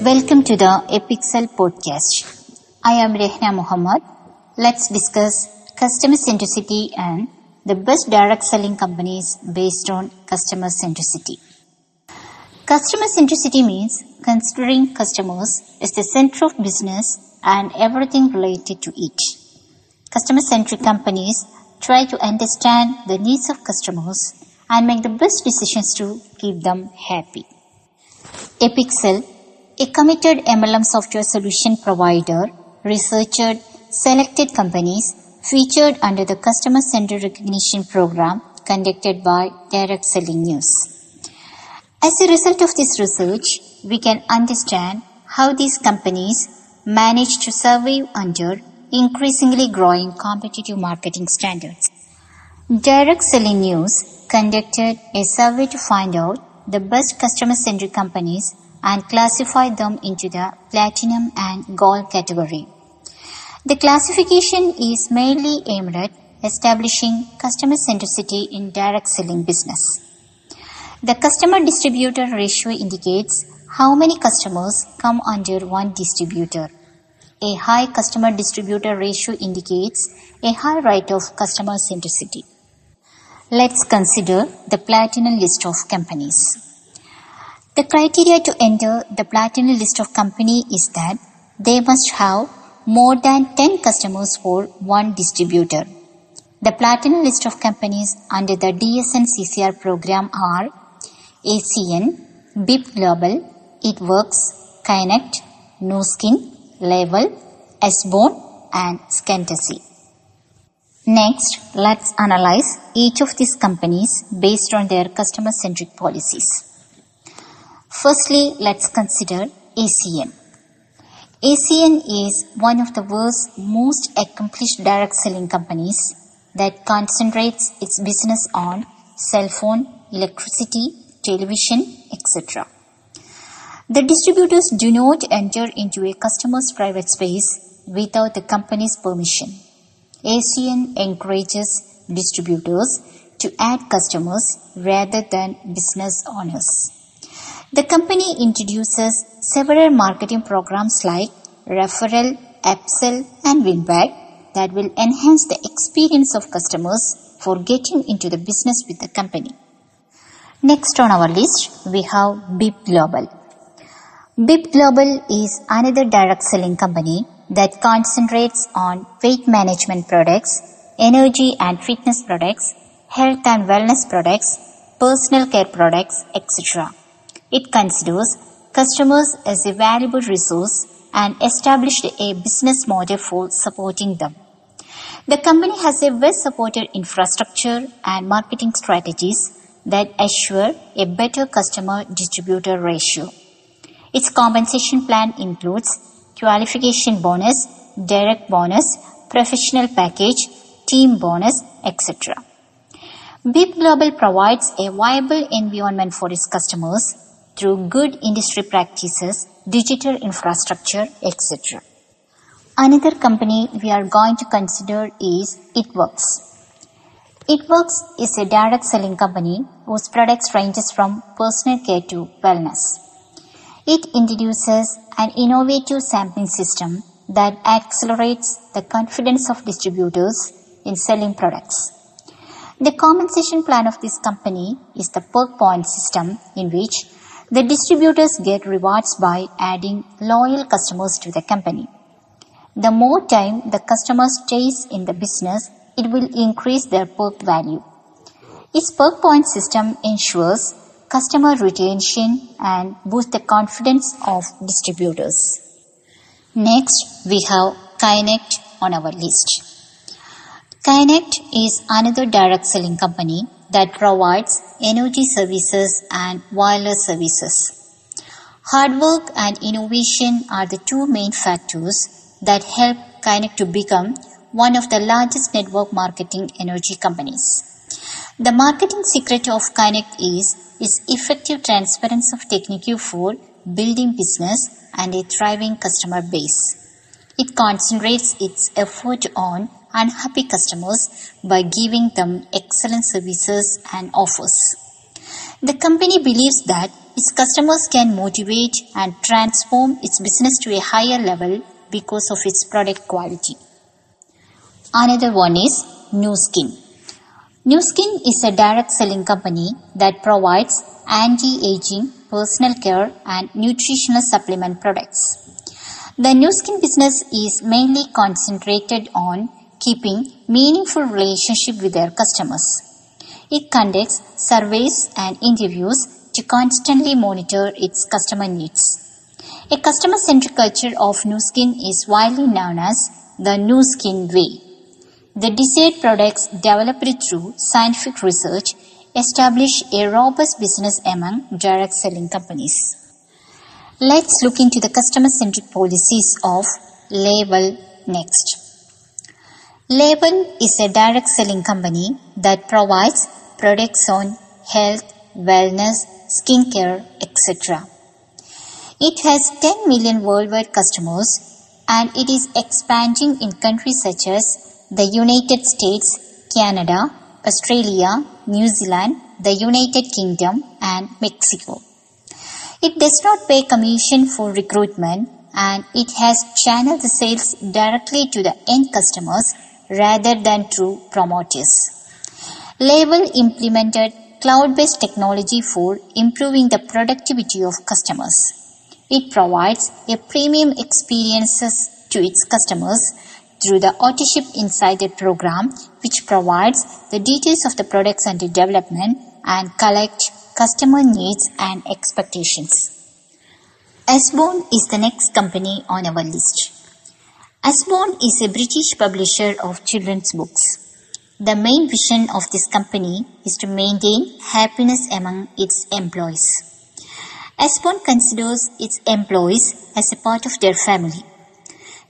Welcome to the Epixel podcast. I am Rehna Muhammad. Let's discuss customer centricity and the best direct selling companies based on customer centricity. Customer centricity means considering customers as the center of business and everything related to it. Customer centric companies try to understand the needs of customers and make the best decisions to keep them happy. Epixel, a committed MLM software solution provider, researched selected companies featured under the Customer Centric Recognition Program conducted by Direct Selling News. As a result of this research, we can understand how these companies manage to survive under increasingly growing competitive marketing standards. Direct Selling News conducted a survey to find out the best customer centric companies and classify them into the platinum and gold category. The classification is mainly aimed at establishing customer centricity in direct selling business. The customer distributor ratio indicates how many customers come under one distributor. A high customer distributor ratio indicates a high rate of customer centricity. Let's consider the platinum list of companies. The criteria to enter the platinum list of company is that they must have more than 10 customers for one distributor. The platinum list of companies under the DSN CCR program are ACN, BIP Global, It Works, Kynect, Nu Skin, Le-Vel, Usborne and Scantasy. Next, let's analyze each of these companies based on their customer centric policies. Firstly, let's consider ACN. ACN is one of the world's most accomplished direct selling companies that concentrates its business on cell phone, electricity, television, etc. The distributors do not enter into a customer's private space without the company's permission. ACN encourages distributors to add customers rather than business owners. The company introduces several marketing programs like referral, upsell, and winback that will enhance the experience of customers for getting into the business with the company. Next on our list, we have BIP Global. BIP Global is another direct selling company that concentrates on weight management products, energy and fitness products, health and wellness products, personal care products, etc. It considers customers as a valuable resource and established a business model for supporting them. The company has a well supported infrastructure and marketing strategies that assure a better customer distributor ratio. Its compensation plan includes qualification bonus, direct bonus, professional package, team bonus, etc. BIP Global provides a viable environment for its customers through good industry practices, digital infrastructure, etc. Another company we are going to consider is ItWorks. ItWorks is a direct selling company whose products ranges from personal care to wellness. It introduces an innovative sampling system that accelerates the confidence of distributors in selling products. The compensation plan of this company is the perk point system in which the distributors get rewards by adding loyal customers to the company. The more time the customer stays in the business, it will increase their perk value. Its perk point system ensures customer retention and boosts the confidence of distributors. Next, we have Kynect on our list. Kynect is another direct selling company that provides energy services and wireless services. Hard work and innovation are the two main factors that help Kynect to become one of the largest network marketing energy companies. The marketing secret of Kynect is its effective transference of technique for building business and a thriving customer base. It concentrates its effort on unhappy customers by giving them excellent services and offers. The company believes that its customers can motivate and transform its business to a higher level because of its product quality. Another one is Nu Skin. Nu Skin is a direct selling company that provides anti-aging, personal care and nutritional supplement products. The Nu Skin business is mainly concentrated on keeping meaningful relationship with their customers. It conducts surveys and interviews to constantly monitor its customer needs. A customer-centric culture of Nu Skin is widely known as the Nu Skin Way. The desired products developed through scientific research establish a robust business among direct selling companies. Let's look into the customer centric policies of Le-Vel next. Le-Vel is a direct selling company that provides products on health, wellness, skincare, etc. It has 10 million worldwide customers and it is expanding in countries such as the United States, Canada, Australia, New Zealand, the United Kingdom, and Mexico. It does not pay commission for recruitment and it has channeled the sales directly to the end customers rather than through promoters. Le-Vel implemented cloud-based technology for improving the productivity of customers. It provides a premium experiences to its customers through the Autoship Insider program, which provides the details of the products under development and collect customer needs and expectations. Usborne is the next company on our list. Usborne is a British publisher of children's books. The main vision of this company is to maintain happiness among its employees. Usborne considers its employees as a part of their family.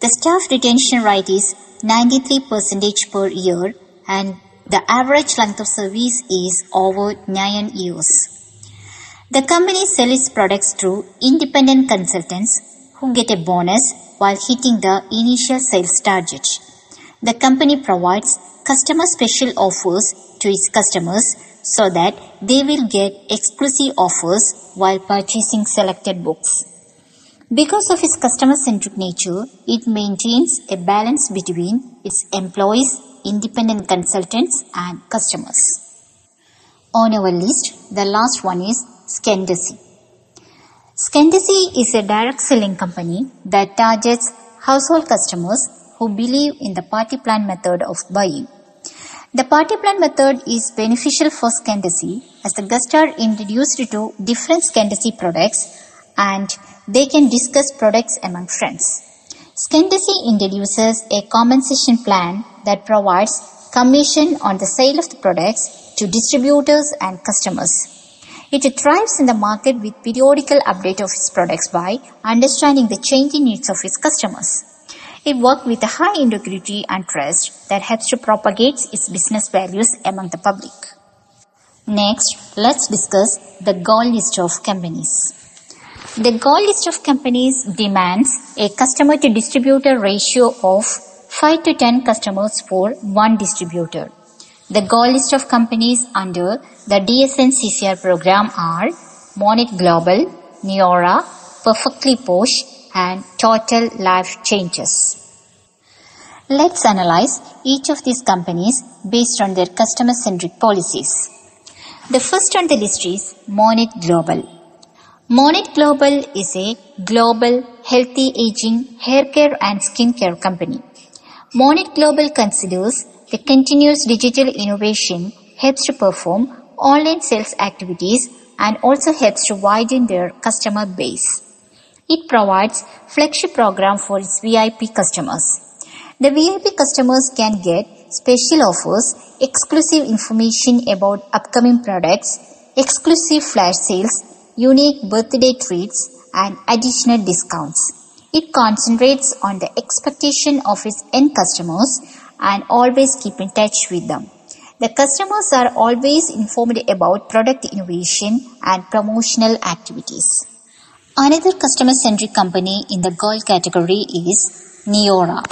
The staff retention rate is 93% per year and the average length of service is over 9 years. The company sells its products through independent consultants who get a bonus while hitting the initial sales target. The company provides customer special offers to its customers so that they will get exclusive offers while purchasing selected books. Because of its customer-centric nature, it maintains a balance between its employees, independent consultants and customers. On our list, the last one is Skendasi. Skendasi is a direct selling company that targets household customers who believe in the party plan method of buying. The party plan method is beneficial for Skendasi as the guests are introduced to different Skendasi products and they can discuss products among friends. Skendasi introduces a compensation plan that provides commission on the sale of the products to distributors and customers. It thrives in the market with periodical update of its products by understanding the changing needs of its customers. It works with a high integrity and trust that helps to propagate its business values among the public. Next, let's discuss the goal list of companies. The goal list of companies demands a customer to distributor ratio of 5 to 10 customers for one distributor. The goal list of companies under the DSN CCR program are Monat Global, Neora, Perfectly Posh, and Total Life Changes. Let's analyze each of these companies based on their customer-centric policies. The first on the list is Monat Global. Monat Global is a global healthy aging hair care and skincare company. Monat Global considers the continuous digital innovation helps to perform online sales activities and also helps to widen their customer base. It provides flagship program for its VIP customers. The VIP customers can get special offers, exclusive information about upcoming products, exclusive flash sales, unique birthday treats, and additional discounts. It concentrates on the expectation of its end customers and always keep in touch with them. The customers are always informed about product innovation and promotional activities. Another customer-centric company in the gold category is Neora.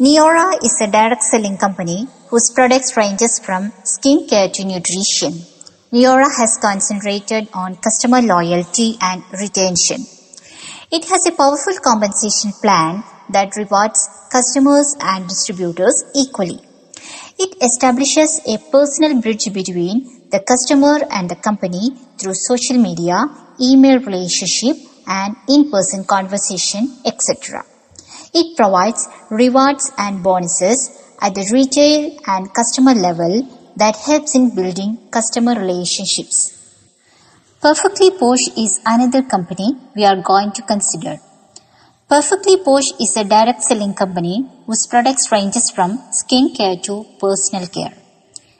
Neora is a direct selling company whose products ranges from skincare to nutrition. Neora has concentrated on customer loyalty and retention. It has a powerful compensation plan that rewards customers and distributors equally. It establishes a personal bridge between the customer and the company through social media, email relationship, and in-person conversation, etc. It provides rewards and bonuses at the retail and customer level that helps in building customer relationships. Perfectly Posh is another company we are going to consider. Perfectly Posh is a direct selling company whose products ranges from skincare to personal care.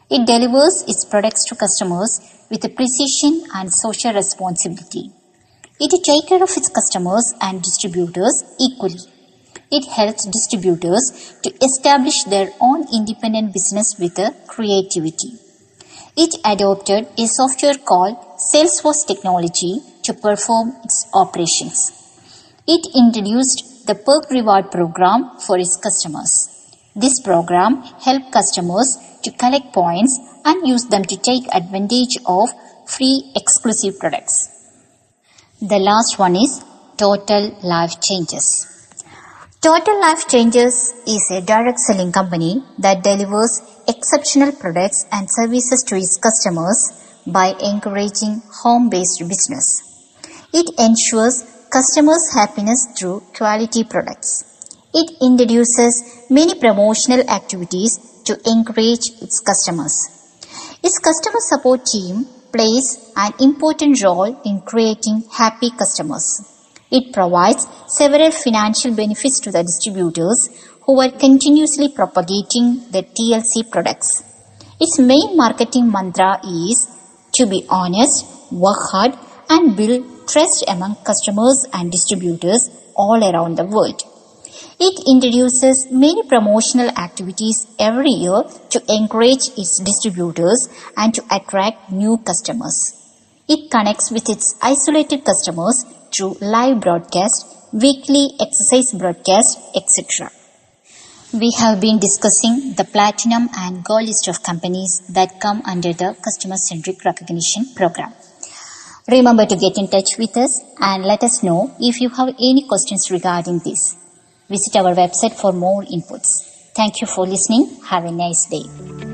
It delivers its products to customers with precision and social responsibility. It takes care of its customers and distributors equally. It helps distributors to establish their own independent business with creativity. It adopted a software called Salesforce Technology to perform its operations. It introduced the Perk Reward program for its customers. This program helped customers to collect points and use them to take advantage of free exclusive products. The last one is Total Life Changes. Total Life Changes is a direct selling company that delivers exceptional products and services to its customers by encouraging home-based business. It ensures customers' happiness through quality products. It introduces many promotional activities to encourage its customers. Its customer support team plays an important role in creating happy customers. It provides several financial benefits to the distributors who are continuously propagating the TLC products. Its main marketing mantra is to be honest, work hard, and build trust among customers and distributors all around the world. It introduces many promotional activities every year to encourage its distributors and to attract new customers. It connects with its isolated customers through live broadcast, weekly exercise broadcast, etc. We have been discussing the platinum and gold list of companies that come under the customer centric recognition program. Remember to get in touch with us and let us know if you have any questions regarding this. Visit our website for more inputs. Thank you for listening. Have a nice day.